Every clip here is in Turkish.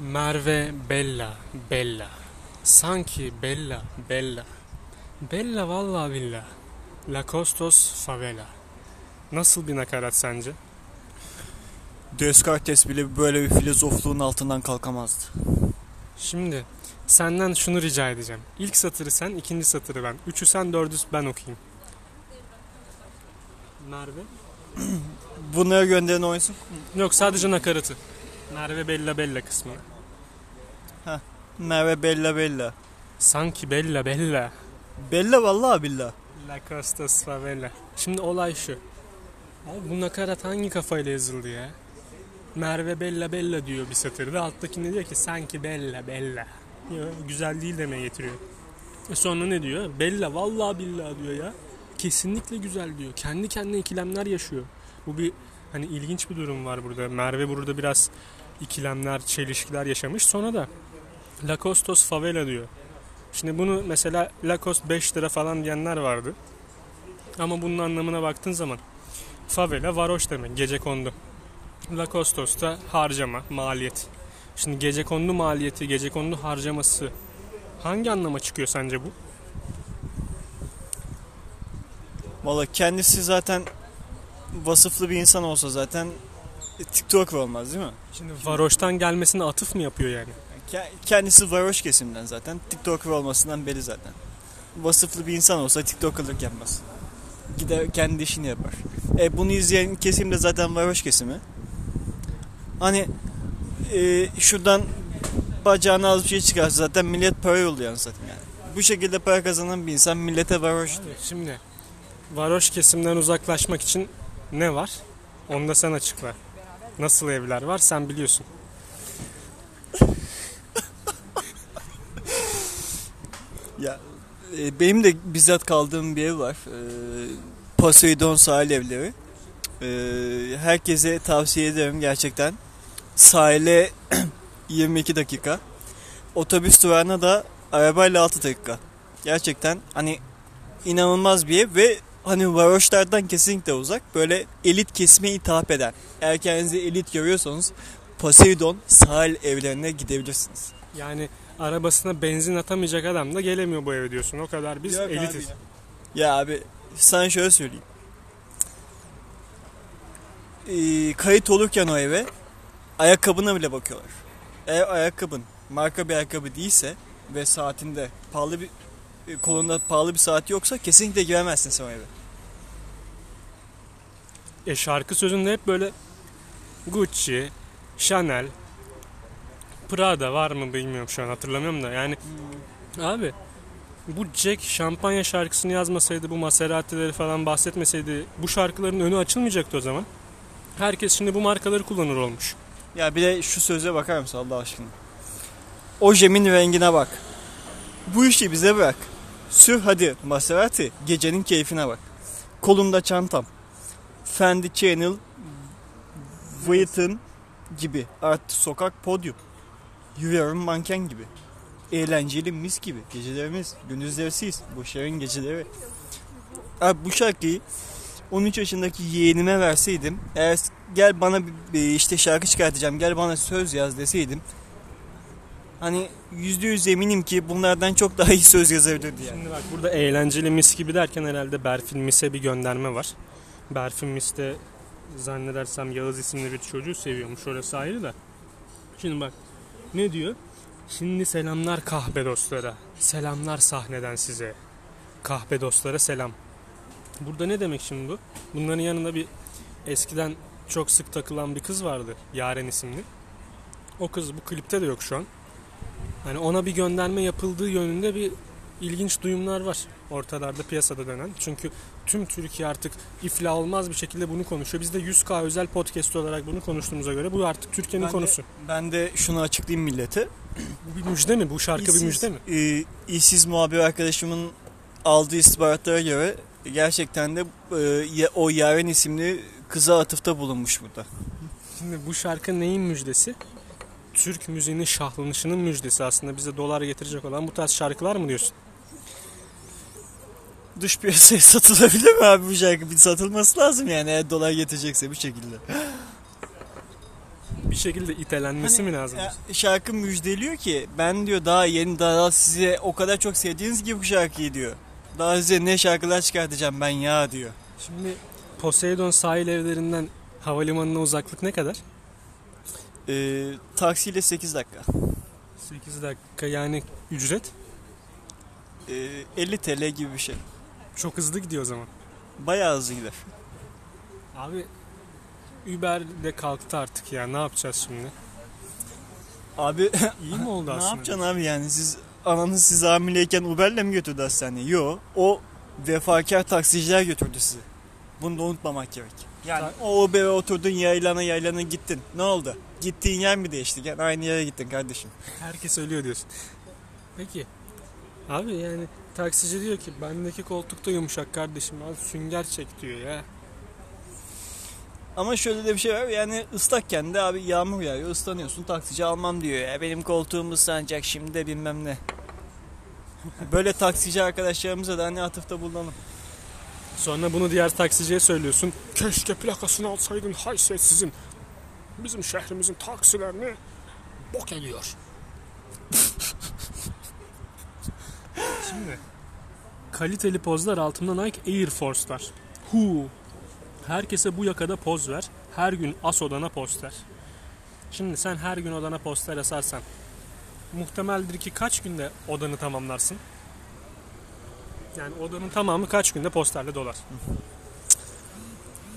Merve Bella Bella Sanki Bella Bella Bella vallahi billah La Costos Favela Nasıl bir nakarat sence? Descartes bile böyle bir filozofluğun altından kalkamazdı. Şimdi senden şunu rica edeceğim. İlk satırı sen, ikinci satırı ben. Üçü sen, dördü ben okuyayım. Merve? Bunları gönderen oysun. Yok sadece nakaratı. Merve Bella Bella kısmı. Merve Bella Bella. Sanki Bella Bella. Bella vallahi billah. La Costa Favela. Şimdi olay şu. Abi bu nakarat hangi kafayla yazıldı ya? Merve Bella Bella diyor bir satırda. Alttakinde diyor ki sanki Bella Bella. Ya, güzel değil demeye getiriyor. E sonra ne diyor? Bella vallahi billahi diyor ya. Kesinlikle güzel diyor. Kendi kendine ikilemler yaşıyor. Bu bir hani ilginç bir durum var burada. Merve burada biraz ikilemler, çelişkiler yaşamış. Sonra da La Costos Favela diyor. Şimdi bunu mesela Lacoste 5 lira falan diyenler vardı. Ama bunun anlamına baktığın zaman favela varoş demek gece kondu. Lacostos da harcama, maliyet. Şimdi gece kondu maliyeti, gece kondu harcaması hangi anlama çıkıyor sence bu? Valla kendisi zaten vasıflı bir insan olsa zaten TikTok olmaz değil mi? Şimdi varoştan gelmesine atıf mı yapıyor yani? Ke- Kendisi varoş kesimden zaten. TikToker olmasından belli zaten. Vasıflı bir insan olsa TikTokerlık yapmaz. Gider kendi işini yapar. E bunu izleyen kesim de zaten varoş kesimi. Hani e, şuradan bacağına az bir şey çıkarsa zaten millet para yolluyor zaten yani. Bu şekilde para kazanan bir insan millete varoş diyor. Şimdi varoş kesimden uzaklaşmak için ne var? Onu da sen açıkla. Nasıl evler var sen biliyorsun. Ya e, benim de bizzat kaldığım bir ev var. E, Poseidon sahil evleri. E, herkese tavsiye ederim gerçekten. Sahile 22 dakika. Otobüs durağına da arabayla 6 dakika. Gerçekten hani inanılmaz bir ev ve hani varoşlardan kesinlikle uzak. Böyle elit kesime hitap eden. Eğer kendinizi elit görüyorsanız Poseidon sahil evlerine gidebilirsiniz. Yani arabasına benzin atamayacak adam da gelemiyor bu eve diyorsun. O kadar biz Yok elitiz. abi. Ya abi sana şöyle söyleyeyim. Ee, kayıt olurken o eve ayakkabına bile bakıyorlar. Eğer ayakkabın marka bir ayakkabı değilse ve saatinde pahalı bir kolunda pahalı bir saat yoksa kesinlikle giremezsin sen o eve. E şarkı sözünde hep böyle Gucci, Chanel, Prada var mı bilmiyorum şu an hatırlamıyorum da yani abi bu Jack şampanya şarkısını yazmasaydı bu Maserati'leri falan bahsetmeseydi bu şarkıların önü açılmayacaktı o zaman. Herkes şimdi bu markaları kullanır olmuş. Ya bir de şu söze bakar mısın Allah aşkına? Ojemin rengine bak. Bu işi bize bırak. Sür hadi Maserati gecenin keyfine bak. Kolumda çantam. Fendi Channel Vuitton gibi. Artı sokak podyum. Yürüyorum manken gibi. Eğlenceli mis gibi. Gecelerimiz gündüzlersiz. Boşların geceleri. Abi bu şarkıyı 13 yaşındaki yeğenime verseydim eğer gel bana işte şarkı çıkartacağım gel bana söz yaz deseydim hani yüzde yüz eminim ki bunlardan çok daha iyi söz yazabilirdi yani. Şimdi bak burada eğlenceli mis gibi derken herhalde Berfin Mis'e bir gönderme var. Berfin Mis de zannedersem Yağız isimli bir çocuğu seviyormuş orası ayrı da. Şimdi bak ne diyor? Şimdi selamlar kahpe dostlara. Selamlar sahneden size. Kahpe dostlara selam. Burada ne demek şimdi bu? Bunların yanında bir eskiden çok sık takılan bir kız vardı. Yaren isimli. O kız bu klipte de yok şu an. Hani ona bir gönderme yapıldığı yönünde bir ilginç duyumlar var ortalarda piyasada dönen. Çünkü tüm Türkiye artık iflah olmaz bir şekilde bunu konuşuyor. Biz de 100K özel podcast olarak bunu konuştuğumuza göre bu artık Türkiye'nin Ben de- konusu. Ben de şunu açıklayayım millete. Bu bir müjde mi? Bu şarkı bir İşsiz- müjde mi? E, işsiz muhabir arkadaşımın aldığı istihbaratlara göre gerçekten de e, o Yaren isimli kıza atıfta bulunmuş burada. Şimdi bu şarkı neyin müjdesi? Türk müziğinin şahlanışının müjdesi aslında bize dolar getirecek olan bu tarz şarkılar mı diyorsun? Dış piyasaya satılabilir mi abi bu şarkı? Bir satılması lazım yani eğer dolar getirecekse bu şekilde. bir şekilde itelenmesi Hani, mi lazım? ya, şarkı müjdeliyor ki ben diyor daha yeni daha size o kadar çok sevdiğiniz gibi bu şarkıyı diyor. Daha size ne şarkılar çıkartacağım ben ya diyor. Şimdi Poseidon sahil evlerinden havalimanına uzaklık ne kadar? Ee, taksiyle 8 dakika. 8 dakika yani ücret. Ee, 50 TL gibi bir şey. Çok hızlı gidiyor o zaman. Bayağı hızlı gider. Abi Uber de kalktı artık ya ne yapacağız şimdi? Abi İyi mi oldu ne aslında? yapacaksın abi yani siz ananız sizi hamileyken Uber'le mi götürdü hastaneye? Yo o vefakar taksiciler götürdü sizi. Bunu da unutmamak gerek. Yani o Uber'e oturdun yaylana yaylana gittin. Ne oldu? Gittiğin yer mi değişti? Yani aynı yere gittin kardeşim. Herkes ölüyor diyorsun. Peki. Abi yani taksici diyor ki bendeki koltukta yumuşak kardeşim al sünger çek diyor ya. Ama şöyle de bir şey var yani ıslakken de abi yağmur yağıyor ıslanıyorsun taksici almam diyor ya benim koltuğum ıslanacak şimdi de bilmem ne. Böyle taksici arkadaşlarımıza da hani atıfta bulunalım. Sonra bunu diğer taksiciye söylüyorsun. Keşke plakasını alsaydın haysiyetsizin. Bizim şehrimizin taksilerini bok ediyor. Şimdi kaliteli pozlar altında Nike Air Force'lar. Hu. Herkese bu yakada poz ver. Her gün as odana poster. Şimdi sen her gün odana poster asarsan muhtemeldir ki kaç günde odanı tamamlarsın? Yani odanın tamamı kaç günde posterle dolar?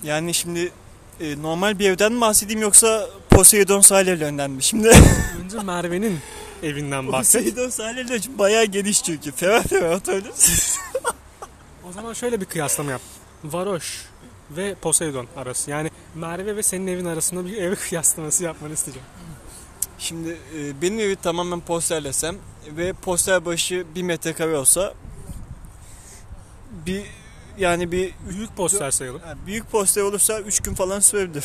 Yani şimdi e, normal bir evden mi bahsedeyim yoksa Poseidon sahil evlerinden mi? Şimdi Önce Merve'nin evinden bahset. Poseidon sahil evleri bayağı geniş çünkü. Ferah ferah otururuz. O zaman şöyle bir kıyaslama yap. Varoş ve Poseidon arası. Yani Merve ve senin evin arasında bir ev kıyaslaması yapmanı isteyeceğim. Şimdi e, benim evi tamamen posterlesem ve poster başı bir metrekare olsa bir yani bir Büyük poster sayalım. Ha, büyük poster olursa 3 gün falan sürebilir.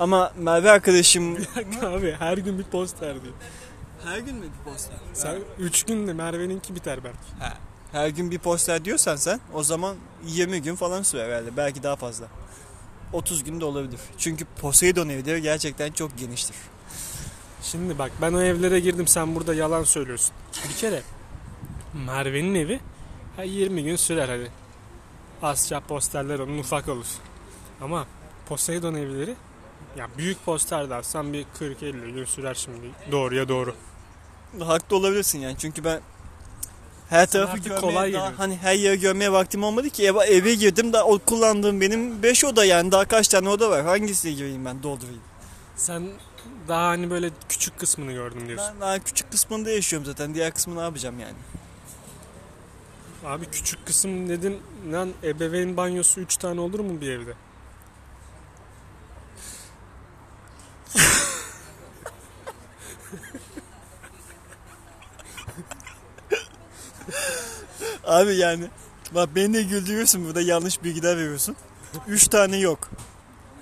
Ama Merve arkadaşım... Bir dakika abi her gün bir poster diyor. Her gün mü bir poster? Sen 3 günde Merve'ninki biter belki. Her gün bir poster diyorsan sen o zaman 20 gün falan sürer herhalde. Belki daha fazla. 30 gün de olabilir. Çünkü Poseidon evleri gerçekten çok geniştir. Şimdi bak ben o evlere girdim sen burada yalan söylüyorsun. Bir kere Merve'nin evi ha 20 gün sürer hadi. Asya posterler onun ufak olur. Ama Poseidon evleri ya büyük poster dersen bir 40-50 gün sürer şimdi doğruya doğru. Haklı olabilirsin yani çünkü ben her tarafı artık görmeye kolay daha, geliyor. hani her yeri görmeye vaktim olmadı ki eve, eve girdim da o kullandığım benim 5 oda yani daha kaç tane oda var hangisine gireyim ben doldurayım. Sen daha hani böyle küçük kısmını gördüm diyorsun. Ben daha küçük kısmında yaşıyorum zaten diğer kısmını ne yapacağım yani. Abi küçük kısım dedin lan ebeveyn banyosu 3 tane olur mu bir evde? Abi yani bak beni de güldürüyorsun burada yanlış bilgiler veriyorsun. 3 tane yok.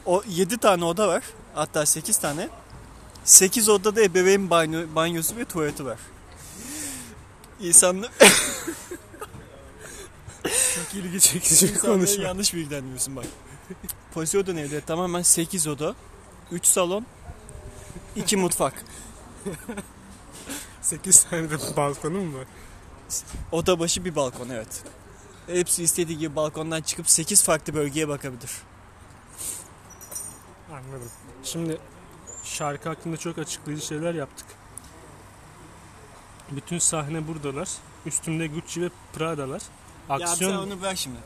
O 7 tane oda var. Hatta 8 tane. 8 odada ebeveyn banyo, banyosu ve tuvaleti var. İnsanlar, Çok ilgi çekici bir konuşma. yanlış bilgilendiriyorsun bak. Poseidon evde tamamen 8 oda, 3 salon, 2 mutfak. 8 tane de balkonum mu var? Oda başı bir balkon evet. Hepsi istediği gibi balkondan çıkıp 8 farklı bölgeye bakabilir. Anladım. Şimdi şarkı hakkında çok açıklayıcı şeyler yaptık. Bütün sahne buradalar. Üstümde Gucci ve Prada'lar. Aksiyon... Ya sen onu ver şimdi.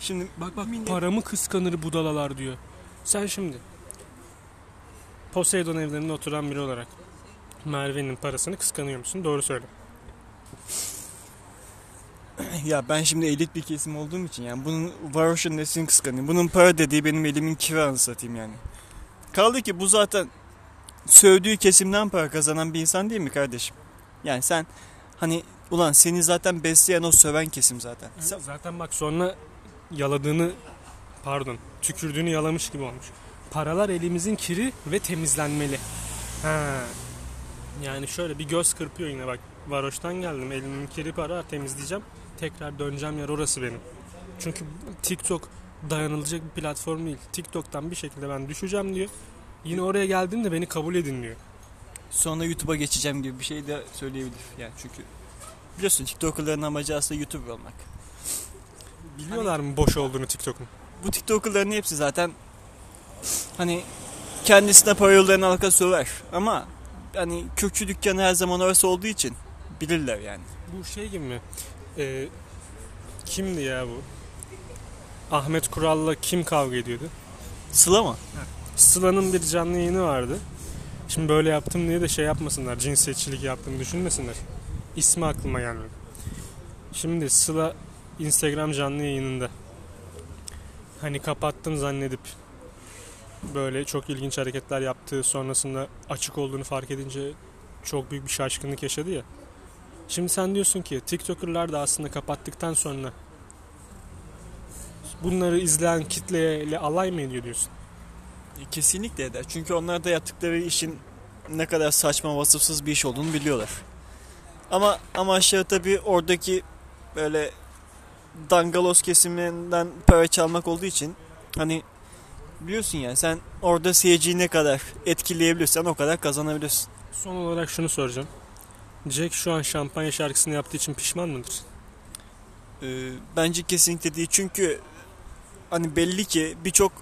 Şimdi Bak bak Millet- paramı kıskanır budalalar diyor. Sen şimdi Poseidon evlerinde oturan biri olarak Merve'nin parasını kıskanıyor musun? Doğru söyle. Ya ben şimdi elit bir kesim olduğum için yani bunun varoşun nesini kıskanayım. Bunun para dediği benim elimin kiranı satayım yani. Kaldı ki bu zaten sövdüğü kesimden para kazanan bir insan değil mi kardeşim? Yani sen hani ulan seni zaten besleyen o söven kesim zaten. Sen- Zaten bak sonra yaladığını pardon tükürdüğünü yalamış gibi olmuş. Paralar elimizin kiri ve temizlenmeli. Ha. Yani şöyle bir göz kırpıyor yine bak. Varoş'tan geldim. Elimin kiri para temizleyeceğim. Tekrar döneceğim yer orası benim. Çünkü TikTok dayanılacak bir platform değil. TikTok'tan bir şekilde ben düşeceğim diyor. Yine oraya geldiğimde beni kabul edin diyor. Sonra YouTube'a geçeceğim gibi bir şey de söyleyebilir. Yani çünkü biliyorsun TikToker'ların amacı aslında YouTuber olmak. Biliyorlar mı boş olduğunu TikTok'un? Bu TikToker'ların hepsi zaten hani kendisine para yollarına halka söver. Ama hani kökçü dükkanı her zaman orası olduğu için bilirler yani. Bu şey gibi mi? Ee, kimdi ya bu? Ahmet Kural'la kim kavga ediyordu? Sıla mı? Sıla'nın bir canlı yayını vardı. Şimdi böyle yaptım diye de şey yapmasınlar. Cinsiyetçilik yaptığımı düşünmesinler. İsmi aklıma gelmedi. Şimdi Sıla Instagram canlı yayınında hani kapattım zannedip böyle çok ilginç hareketler yaptığı sonrasında açık olduğunu fark edince çok büyük bir şaşkınlık yaşadı ya. Şimdi sen diyorsun ki TikToker'lar da aslında kapattıktan sonra bunları izleyen kitleyle alay mı ediyor diyorsun? E, Kesinlikle eder. Çünkü onlar da yaptıkları işin ne kadar saçma vasıfsız bir iş olduğunu biliyorlar. Ama ama aşağı tabii oradaki böyle dangalos kesiminden para çalmak olduğu için hani biliyorsun yani sen orada seyirciyi ne kadar etkileyebilirsen o kadar kazanabilirsin. Son olarak şunu soracağım. Jack şu an şampanya şarkısını yaptığı için pişman mıdır? Ee, bence kesinlikle değil çünkü hani belli ki birçok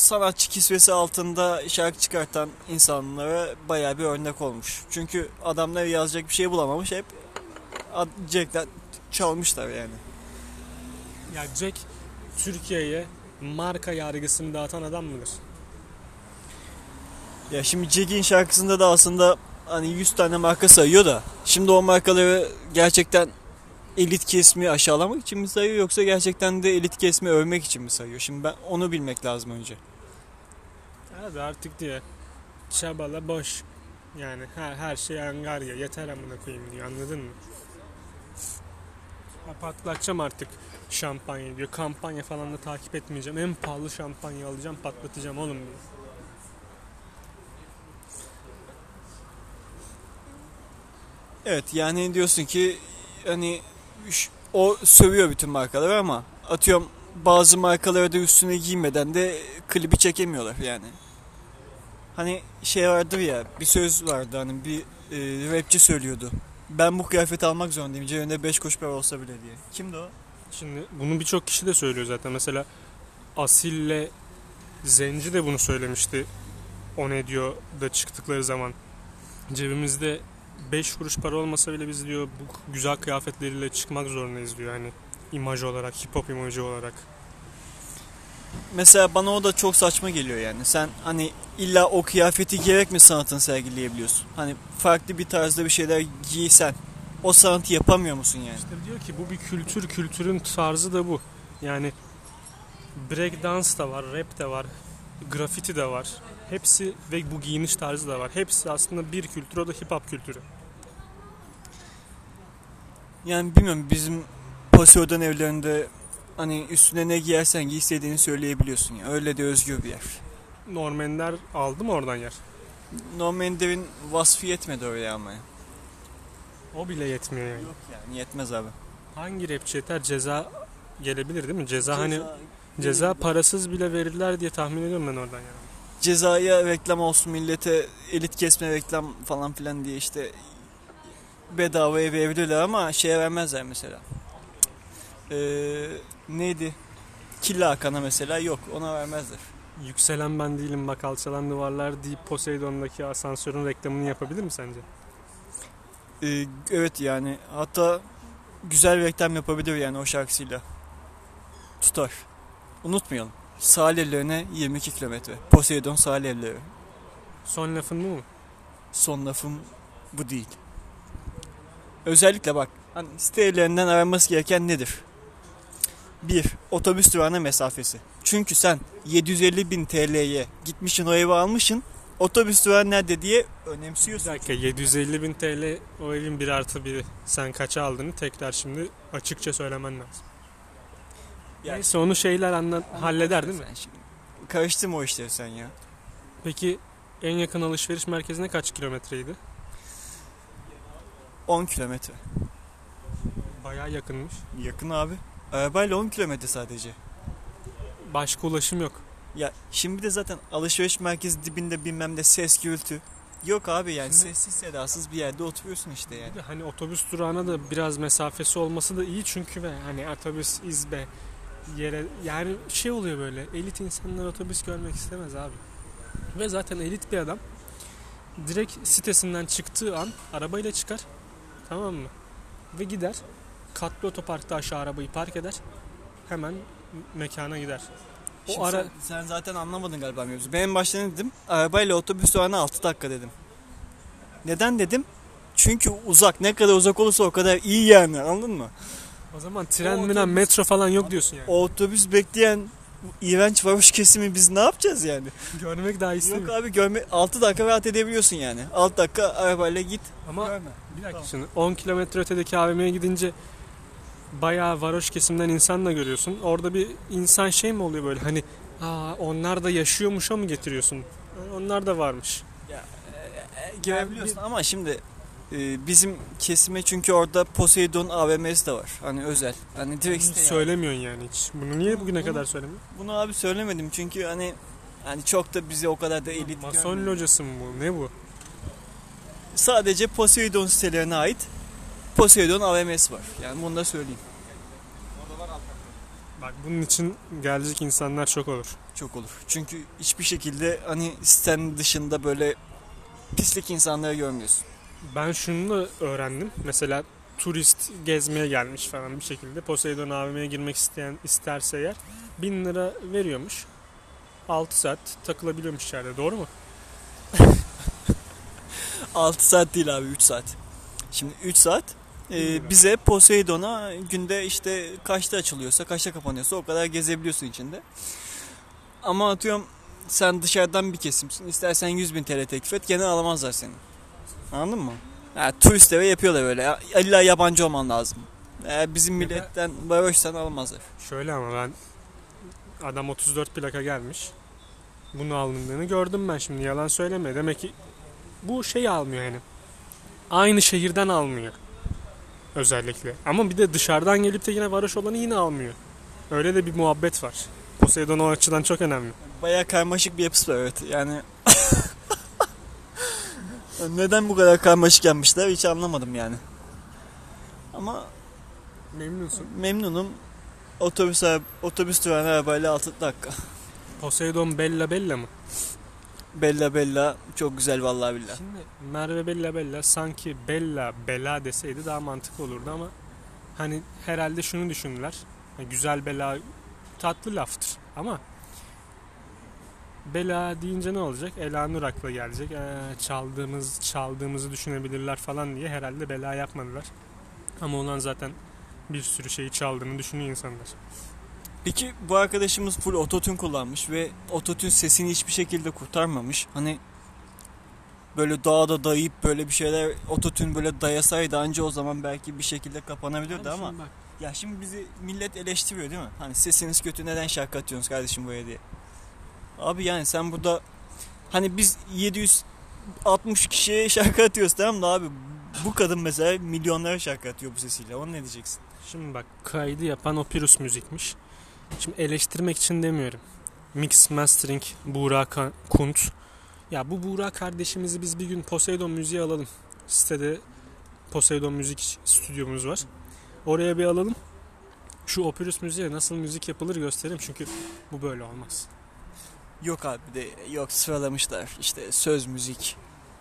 sanatçı kisvesi altında şarkı çıkartan insanlara bayağı bir örnek olmuş. Çünkü adamlar yazacak bir şey bulamamış hep Jack'ten çalmışlar yani. Ya Jack Türkiye'ye marka yargısını dağıtan adam mıdır? Ya şimdi Jack'in şarkısında da aslında hani 100 tane marka sayıyor da şimdi o markaları gerçekten elit kesimi aşağılamak için mi sayıyor yoksa gerçekten de elit kesimi övmek için mi sayıyor? Şimdi ben onu bilmek lazım önce. Abi artık diye çabala boş. Yani her, her şey angarya yeter amına koyayım diyor anladın mı? Ha, patlatacağım artık şampanya diyor. Kampanya falan da takip etmeyeceğim. En pahalı şampanya alacağım patlatacağım oğlum diyor. Evet yani diyorsun ki hani o sövüyor bütün markaları ama atıyorum bazı markaları da üstüne giymeden de klibi çekemiyorlar yani. Hani şey vardır ya bir söz vardı hani bir e, rapçi söylüyordu. Ben bu kıyafeti almak zorundayım cebimde 5 kuruş para olsa bile diye. Kimdi o? Şimdi bunu birçok kişi de söylüyor zaten. Mesela Asil'le Zenci de bunu söylemişti. O ne diyor da çıktıkları zaman. Cebimizde 5 kuruş para olmasa bile biz diyor bu güzel kıyafetleriyle çıkmak zorundayız diyor. Hani imaj olarak, hip hop imajı olarak. Mesela bana o da çok saçma geliyor yani. Sen hani illa o kıyafeti giyerek mi sanatını sergileyebiliyorsun? Hani farklı bir tarzda bir şeyler giysen o sanatı yapamıyor musun yani? İşte diyor ki bu bir kültür, kültürün tarzı da bu. Yani break dance da var, rap de var, grafiti de var. Hepsi ve bu giyiniş tarzı da var. Hepsi aslında bir kültür, o da hip hop kültürü. Yani bilmiyorum bizim Pasio'dan evlerinde hani üstüne ne giyersen giy istediğini söyleyebiliyorsun ya. Öyle de özgür bir yer. Normanler aldı mı oradan yer? Norman Ender'in vasfı yetmedi oraya ama. O bile yetmiyor yani. Yok yani yetmez abi. Hangi rapçi yeter? Ceza gelebilir değil mi? Ceza, hani ceza parasız bile verirler diye tahmin ediyorum ben oradan yani. cezaya reklam olsun millete elit kesme reklam falan filan diye işte bedavaya verebilirler ama şeye vermezler mesela. Ee, neydi? Killa Hakan'a mesela yok ona vermezler. Yükselen ben değilim bak alçalan duvarlar deyip Poseidon'daki asansörün reklamını yapabilir mi sence? Ee, evet yani hatta güzel reklam yapabilir yani o şarkısıyla. Tutar. Unutmayalım. Sahil evlerine 22 kilometre. Poseidon sahil evleri. Son lafın bu mu? Son lafım bu değil. Özellikle bak hani sitelerinden aranması gereken nedir? 1. Otobüs durağına mesafesi. Çünkü sen 750 bin TL'ye gitmişsin o evi almışsın. Otobüs durağı nerede diye Bir önemsiyorsun. dakika 750 bin TL o evin bir artı biri. Sen kaça aldığını tekrar şimdi açıkça söylemen lazım. Yani- Neyse onu şeyler anla halleder değil mi? Şimdi karıştırma o işleri sen ya. Peki en yakın alışveriş merkezine kaç kilometreydi? 10 kilometre. Bayağı yakınmış. Yakın abi. Arabayla 10 kilometre sadece. Başka ulaşım yok. Ya şimdi de zaten alışveriş merkezi dibinde bilmem ne ses gürültü. Yok abi yani Şimdi- sessiz sedasız bir yerde oturuyorsun işte yani. Bir de hani otobüs durağına da biraz mesafesi olması da iyi çünkü ve hani otobüs izbe yere yani şey oluyor böyle elit insanlar otobüs görmek istemez abi. Ve zaten elit bir adam direkt sitesinden çıktığı an arabayla çıkar tamam mı? Ve gider katlı otoparkta aşağı arabayı park eder hemen mekana gider. O Şimdi ara sen, sen zaten anlamadın galiba mevzu. Ben en başta ne dedim? Arabayla otobüs durağına 6 dakika dedim. Neden dedim? Çünkü uzak. Ne kadar uzak olursa o kadar iyi yani anladın mı? o zaman tren O otobüs- metro falan yok diyorsun yani. O otobüs bekleyen iğrenç varoş kesimi biz ne yapacağız yani? Görmek daha iyisi Yok abi görme 6 dakika rahat edebiliyorsun yani. 6 dakika arabayla git. Ama Görme. Bir dakika Tamam. şimdi 10 kilometre ötedeki AVM'ye gidince bayağı varoş kesimden insan da görüyorsun. Orada bir insan şey mi oluyor böyle hani Aa, onlar da yaşıyormuşa mı getiriyorsun? Onlar da varmış. Görebiliyorsun ama şimdi e, bizim kesime çünkü orada Poseidon AVM'si de var. Hani özel. Hani direkt yani. söylemiyorsun yani hiç. Bunu niye bugüne Bunu- kadar söylemiyorsun? Bunu abi söylemedim çünkü hani hani çok da bizi o kadar da elit Mason locası mı bu? Ne bu? Sadece Poseidon sitelerine ait Poseidon AVM'si var. Yani bunu da söyleyeyim. Bak bunun için gelecek insanlar çok olur. Çok olur. Çünkü hiçbir şekilde hani sitenin dışında böyle pislik insanları görmüyorsun. Ben şunu da öğrendim. Mesela turist gezmeye gelmiş falan bir şekilde Poseidon AVM'ye girmek isteyen isterse eğer 1000 lira veriyormuş. 6 saat takılabiliyormuş içeride. Doğru mu? 6 saat değil abi 3 saat. Şimdi 3 saat e, bize Poseidon'a günde işte kaçta açılıyorsa kaçta kapanıyorsa o kadar gezebiliyorsun içinde. Ama atıyorum sen dışarıdan bir kesimsin. İstersen 100 bin TL teklif et gene alamazlar seni. Anladın mı? Ha, turistlere yapıyorlar böyle. İlla yabancı olman lazım. Eğer bizim milletten varoşsan alamazlar. Şöyle ama ben adam 34 plaka gelmiş. Bunu alındığını gördüm ben şimdi yalan söyleme. Demek ki bu şey almıyor yani. Aynı şehirden almıyor. Özellikle. Ama bir de dışarıdan gelip de yine varoş olanı yine almıyor. Öyle de bir muhabbet var. Poseidon o açıdan çok önemli. Bayağı karmaşık bir yapısı var evet. Yani neden bu kadar karmaşık yapmışlar hiç anlamadım yani. Ama Memnunsun. memnunum. Otobüs otobüs durağına arabayla 6 dakika. Poseidon Bella Bella mı? Bella bella çok güzel vallahi billahi. Şimdi Merve Bella Bella sanki Bella Bela deseydi daha mantıklı olurdu ama hani herhalde şunu düşündüler. Hani güzel bela tatlı laftır ama Bela deyince ne olacak? Ela Nur akla gelecek. Ee, çaldığımız çaldığımızı düşünebilirler falan diye herhalde bela yapmadılar. Ama olan zaten bir sürü şeyi çaldığını düşünüyor insanlar. Peki bu arkadaşımız full ototune kullanmış ve ototune sesini hiçbir şekilde kurtarmamış. Hani böyle dağda dayayıp böyle bir şeyler ototune böyle dayasaydı anca o zaman belki bir şekilde kapanabilirdi Abi ama bak, Ya şimdi bizi millet eleştiriyor değil mi? Hani sesiniz kötü neden şarkı atıyorsunuz kardeşim buraya diye. Abi yani sen burada hani biz 760 kişiye şarkı atıyoruz tamam da abi bu kadın mesela milyonlara şarkı atıyor bu sesiyle. Onu ne diyeceksin? Şimdi bak kaydı yapan Opirus müzikmiş. Şimdi eleştirmek için demiyorum. Mix Mastering Buğra Kunt. Ya bu Buğra kardeşimizi biz bir gün Poseidon müziğe alalım. Sitede Poseidon müzik stüdyomuz var. Oraya bir alalım. Şu Opirus müziğe nasıl müzik yapılır göstereyim çünkü bu böyle olmaz. Yok abi de yok sıralamışlar. İşte söz müzik,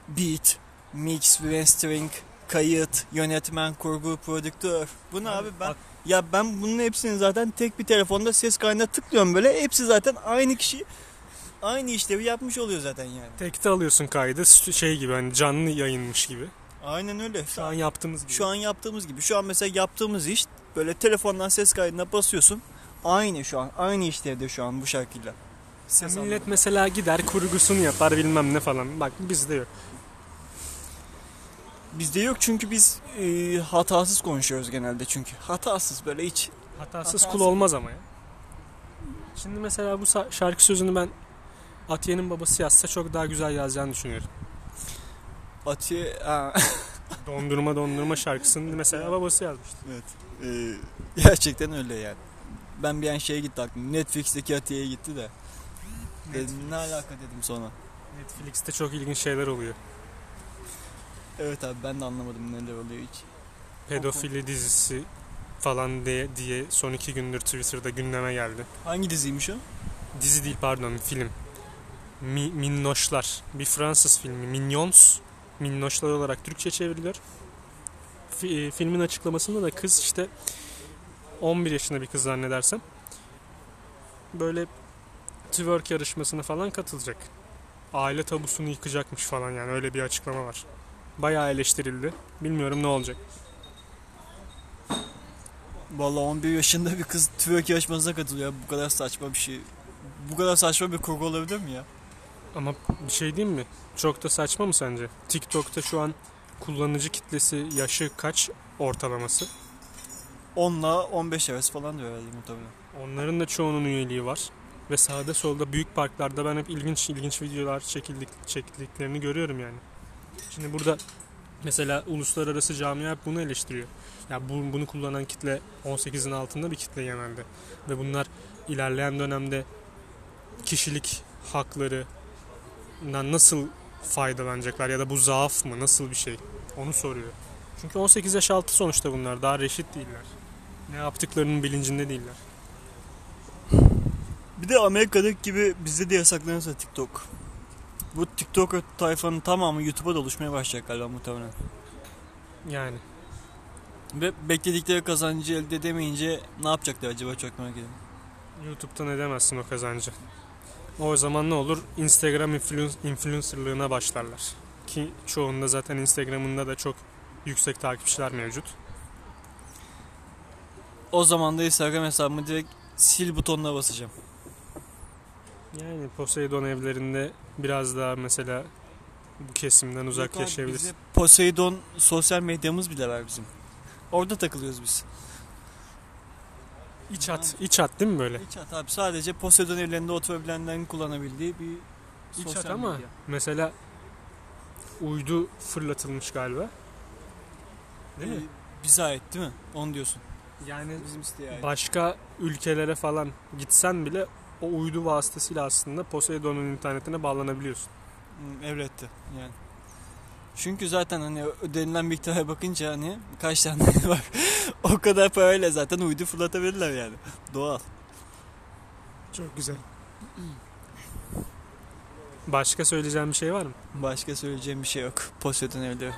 beat, mix, mastering, kayıt, yönetmen, kurgu, prodüktör. Bu ne abi ben Bak, Ya ben bunun hepsini zaten tek bir telefonda ses kaydına tıklıyorum böyle. Hepsi zaten aynı kişi aynı işlevi yapmış oluyor zaten yani. tekte alıyorsun kaydı şey gibi hani canlı yayınmış gibi. Aynen öyle. Şu an yaptığımız gibi. Şu an yaptığımız gibi. Şu an mesela yaptığımız iş böyle telefondan ses kaydına basıyorsun. Aynı şu an. Aynı işlevde şu an bu şarkıyla. Ses millet anlamında. mesela gider kurgusunu yapar bilmem ne falan. Bak bizde yok. Bizde yok çünkü biz e, hatasız konuşuyoruz genelde çünkü. Hatasız böyle hiç. Hatasız Hatasız. kul olmaz ama ya. Şimdi mesela bu şarkı sözünü ben Atiye'nin babası yazsa çok daha güzel yazacağını düşünüyorum. Atiye... Ha. Dondurma dondurma şarkısını mesela babası yazmıştı. evet. E, gerçekten öyle yani. Ben bir an şeye gitti aklım. Netflix'teki Atiye'ye gitti de. Dedim ne alaka dedim sonra. Netflix'te çok ilginç şeyler oluyor. Evet abi ben de anlamadım neler oluyor hiç. Pedofili dizisi falan diye, diye son iki gündür Twitter'da gündeme geldi. Hangi diziymiş o? Dizi değil pardon film. Mi, Minnoşlar. Bir Fransız filmi. Mignons. Minnoşlar olarak Türkçe çevriliyor. Fi- e, filmin açıklamasında da kız işte 11 yaşında bir kız zannedersem. Böyle twerk yarışmasına falan katılacak. Aile tabusunu yıkacakmış falan yani öyle bir açıklama var. Bayağı eleştirildi. Bilmiyorum ne olacak. Vallahi 11 yaşında bir kız twerk yarışmasına katılıyor. Bu kadar saçma bir şey. Bu kadar saçma bir kurgu olabilir mi ya? Ama bir şey diyeyim mi? Çok da saçma mı sence? TikTok'ta şu an kullanıcı kitlesi yaşı kaç ortalaması? 10 ile 15 arası falan diyor herhalde muhtemelen. Onların da çoğunun üyeliği var. Ve sağda solda büyük parklarda ben hep ilginç ilginç videolar çekildik, çekildiklerini görüyorum yani. Şimdi burada mesela uluslararası camia hep bunu eleştiriyor. Ya bu, bunu kullanan kitle 18'in altında bir kitle genelde. Ve bunlar ilerleyen dönemde kişilik haklarından nasıl faydalanacaklar ya da bu zaaf mı nasıl bir şey onu soruyor. Çünkü 18 yaş altı sonuçta bunlar daha reşit değiller. Ne yaptıklarının bilincinde değiller. Bir de Amerika'daki gibi bizde de yasaklanırsa TikTok. Bu TikTok tayfanın tamamı YouTube'a doluşmaya başlayacak galiba muhtemelen. Yani Ve bekledikleri kazancı elde edemeyince ne yapacaklar acaba çok merak ediyorum. YouTube'dan edemezsin o kazancı. O zaman ne olur? Instagram influ- influencerlığına başlarlar. Ki çoğunda zaten Instagram'ında da çok yüksek takipçiler mevcut. O zaman da Instagram hesabımı direkt sil butonuna basacağım. Yani Poseidon evlerinde biraz daha mesela bu kesimden uzak Yok abi, yaşayabilirsin. bize Poseidon sosyal medyamız bile var bizim. Orada takılıyoruz biz. İç hat, iç hat değil mi böyle? Hiç hat abi sadece Poseidon evlerinde oturabilenlerin kullanabildiği bir İç sosyal hat ama medya. mesela uydu fırlatılmış galiba. Değil mi? Ee, bize ait değil mi? Onu diyorsun. Yani Bizim ait. başka ülkelere falan gitsen bile o uydu vasıtasıyla aslında Poseidon'un internetine bağlanabiliyorsun. Evretti yani. Çünkü zaten hani ödenilen miktara bakınca hani kaç tane var. o kadar parayla zaten uydu fırlatabilirler yani. Doğal. Çok güzel. Başka söyleyeceğim bir şey var mı? Başka söyleyeceğim bir şey yok. Poseidon evleri.